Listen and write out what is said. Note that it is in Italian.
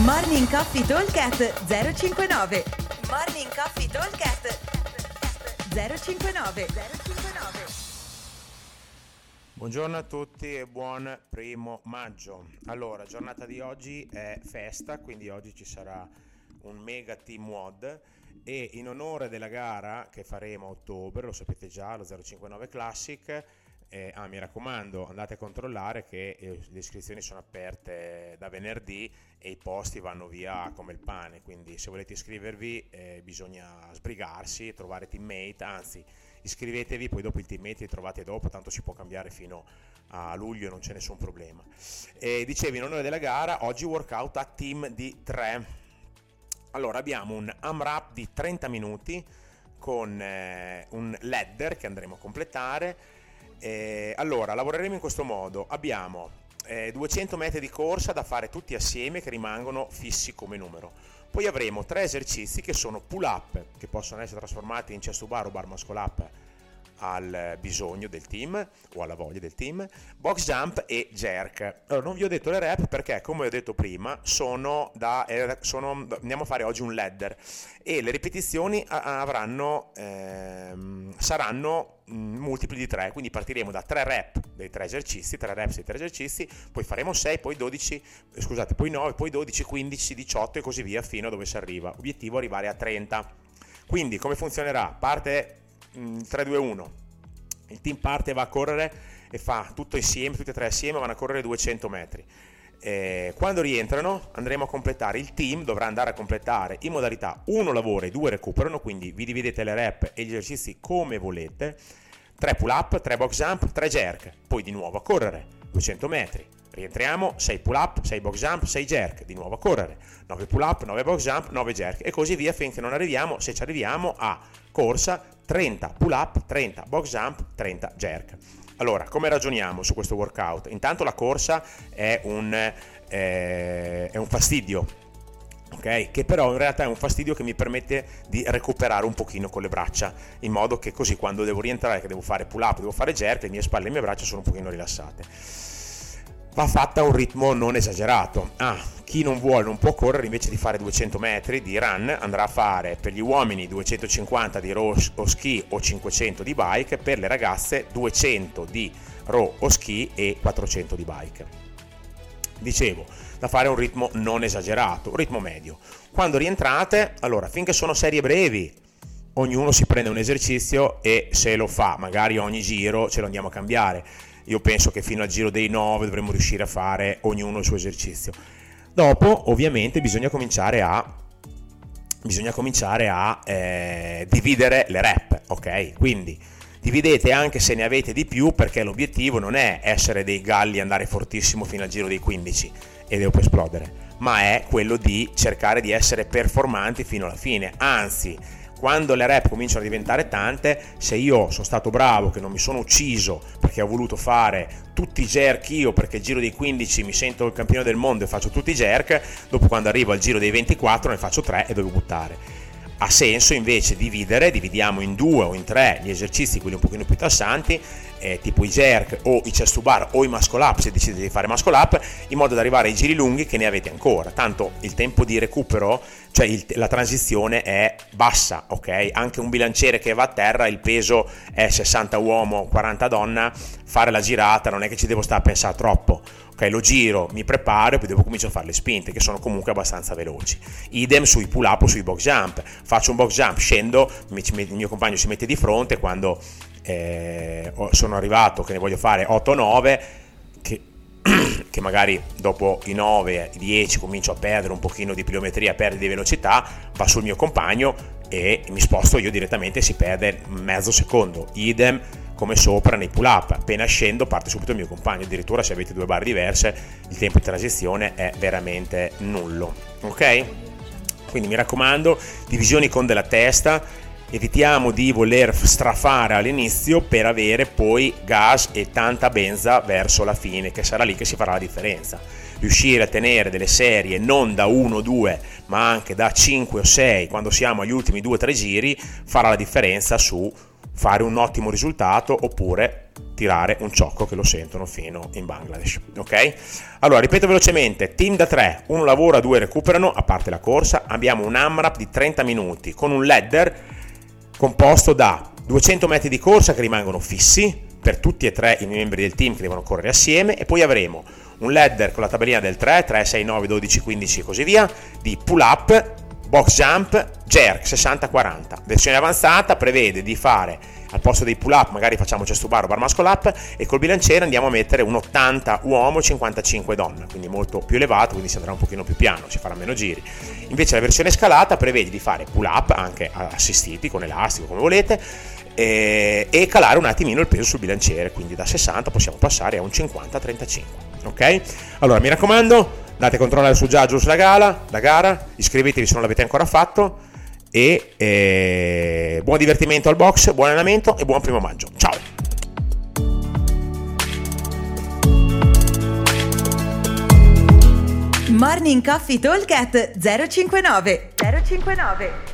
Morning Coffee Talkcast 059 Morning Coffee Talkcast 059 059 Buongiorno a tutti e buon primo maggio. Allora, giornata di oggi è festa, quindi oggi ci sarà un mega team WOD. E in onore della gara che faremo a ottobre, lo sapete già, lo 059 Classic, eh, ah, mi raccomando, andate a controllare che eh, le iscrizioni sono aperte da venerdì e i posti vanno via come il pane, quindi se volete iscrivervi eh, bisogna sbrigarsi, trovare teammate, anzi iscrivetevi, poi dopo il teammate li trovate dopo, tanto si può cambiare fino a luglio, non c'è nessun problema. E dicevi, in onore della gara, oggi workout a team di 3. Allora abbiamo un AMRAP di 30 minuti con eh, un ladder che andremo a completare eh, allora, lavoreremo in questo modo. Abbiamo eh, 200 metri di corsa da fare tutti assieme che rimangono fissi come numero. Poi avremo tre esercizi che sono pull up, che possono essere trasformati in chest bar o bar muscle up al bisogno del team o alla voglia del team, box jump e jerk. Allora, non vi ho detto le rep perché, come ho detto prima, sono da, eh, sono, andiamo a fare oggi un ladder e le ripetizioni avranno, ehm, saranno multipli di 3, quindi partiremo da 3 rep dei 3 esercizi, 3 reps dei 3 esercizi, poi faremo 6, poi 12, scusate, poi 9, poi 12, 15, 18 e così via fino a dove si arriva. Obiettivo arrivare a 30. Quindi come funzionerà? Parte 3-2-1. Mm, Il team parte va a correre e fa tutto insieme, tutti e tre assieme vanno a correre 200 metri. Eh, quando rientrano andremo a completare il team dovrà andare a completare in modalità 1 lavora e 2 recuperano quindi vi dividete le rep e gli esercizi come volete. 3 pull up 3 box jump 3 jerk poi di nuovo a correre 200 metri. Rientriamo 6 pull up 6 box jump 6 jerk di nuovo a correre. 9 pull up 9 box jump 9 jerk e così via finché non arriviamo se ci arriviamo a corsa 30 pull up, 30 box jump, 30 jerk. Allora, come ragioniamo su questo workout? Intanto la corsa è un, eh, è un fastidio, ok? Che però in realtà è un fastidio che mi permette di recuperare un pochino con le braccia, in modo che così quando devo rientrare, che devo fare pull up, devo fare jerk, le mie spalle e le mie braccia sono un pochino rilassate. Va fatta a un ritmo non esagerato. Ah, chi non vuole, non può correre, invece di fare 200 metri di run, andrà a fare per gli uomini 250 di row o ski o 500 di bike, per le ragazze 200 di row o ski e 400 di bike. Dicevo, da fare un ritmo non esagerato, un ritmo medio. Quando rientrate, allora, finché sono serie brevi, ognuno si prende un esercizio e se lo fa, magari ogni giro ce lo andiamo a cambiare. Io penso che fino al giro dei 9 dovremmo riuscire a fare ognuno il suo esercizio Dopo, ovviamente, bisogna cominciare a, bisogna cominciare a eh, dividere le rep, ok? Quindi dividete anche se ne avete di più perché l'obiettivo non è essere dei galli e andare fortissimo fino al giro dei 15 e devo esplodere, ma è quello di cercare di essere performanti fino alla fine, anzi quando le rep cominciano a diventare tante, se io sono stato bravo, che non mi sono ucciso perché ho voluto fare tutti i jerk io, perché il giro dei 15 mi sento il campione del mondo e faccio tutti i jerk, dopo quando arrivo al giro dei 24 ne faccio 3 e devo buttare. Ha senso invece dividere, dividiamo in due o in tre gli esercizi, quelli un pochino più tassanti, eh, tipo i jerk o i chest to bar o i muscle up se decidete di fare muscle up, in modo da arrivare ai giri lunghi che ne avete ancora. Tanto il tempo di recupero cioè il, la transizione è bassa, ok? Anche un bilanciere che va a terra, il peso è 60 uomo, 40 donna, fare la girata non è che ci devo stare a pensare troppo. Lo giro, mi preparo e poi dopo comincio a fare le spinte che sono comunque abbastanza veloci. Idem sui pull up o sui box jump. Faccio un box jump, scendo, il mio compagno si mette di fronte quando eh, sono arrivato che ne voglio fare 8-9 che magari dopo i 9, i 10 comincio a perdere un pochino di pliometria, perde di velocità, va sul mio compagno e mi sposto io direttamente si perde mezzo secondo. Idem come sopra nei pull up, appena scendo parte subito il mio compagno, addirittura se avete due barre diverse il tempo di transizione è veramente nullo. Ok? Quindi mi raccomando, divisioni con della testa, Evitiamo di voler strafare all'inizio per avere poi gas e tanta benza verso la fine, che sarà lì che si farà la differenza. Riuscire a tenere delle serie non da 1 o 2, ma anche da 5 o 6 quando siamo agli ultimi 2 o 3 giri farà la differenza su fare un ottimo risultato oppure tirare un ciocco che lo sentono fino in Bangladesh. Ok? Allora, ripeto velocemente: team da 3, uno lavora, due recuperano, a parte la corsa. Abbiamo un AMRAP di 30 minuti con un ladder composto da 200 metri di corsa che rimangono fissi per tutti e tre i membri del team che devono correre assieme e poi avremo un ladder con la tabellina del 3, 3, 6, 9, 12, 15 e così via, di pull up, box jump, jerk 60-40. Versione avanzata prevede di fare al posto dei pull up magari facciamo chest bar o bar muscle up e col bilanciere andiamo a mettere un 80 uomo 55 donna quindi molto più elevato quindi si andrà un pochino più piano ci farà meno giri invece la versione scalata prevede di fare pull up anche assistiti con elastico come volete e, e calare un attimino il peso sul bilanciere quindi da 60 possiamo passare a un 50-35 ok allora mi raccomando date controllo sul Giaggio sulla gara, la gara iscrivetevi se non l'avete ancora fatto e eh, buon divertimento al box, buon allenamento e buon primo maggio. Ciao! Morning Coffee Talk 059 059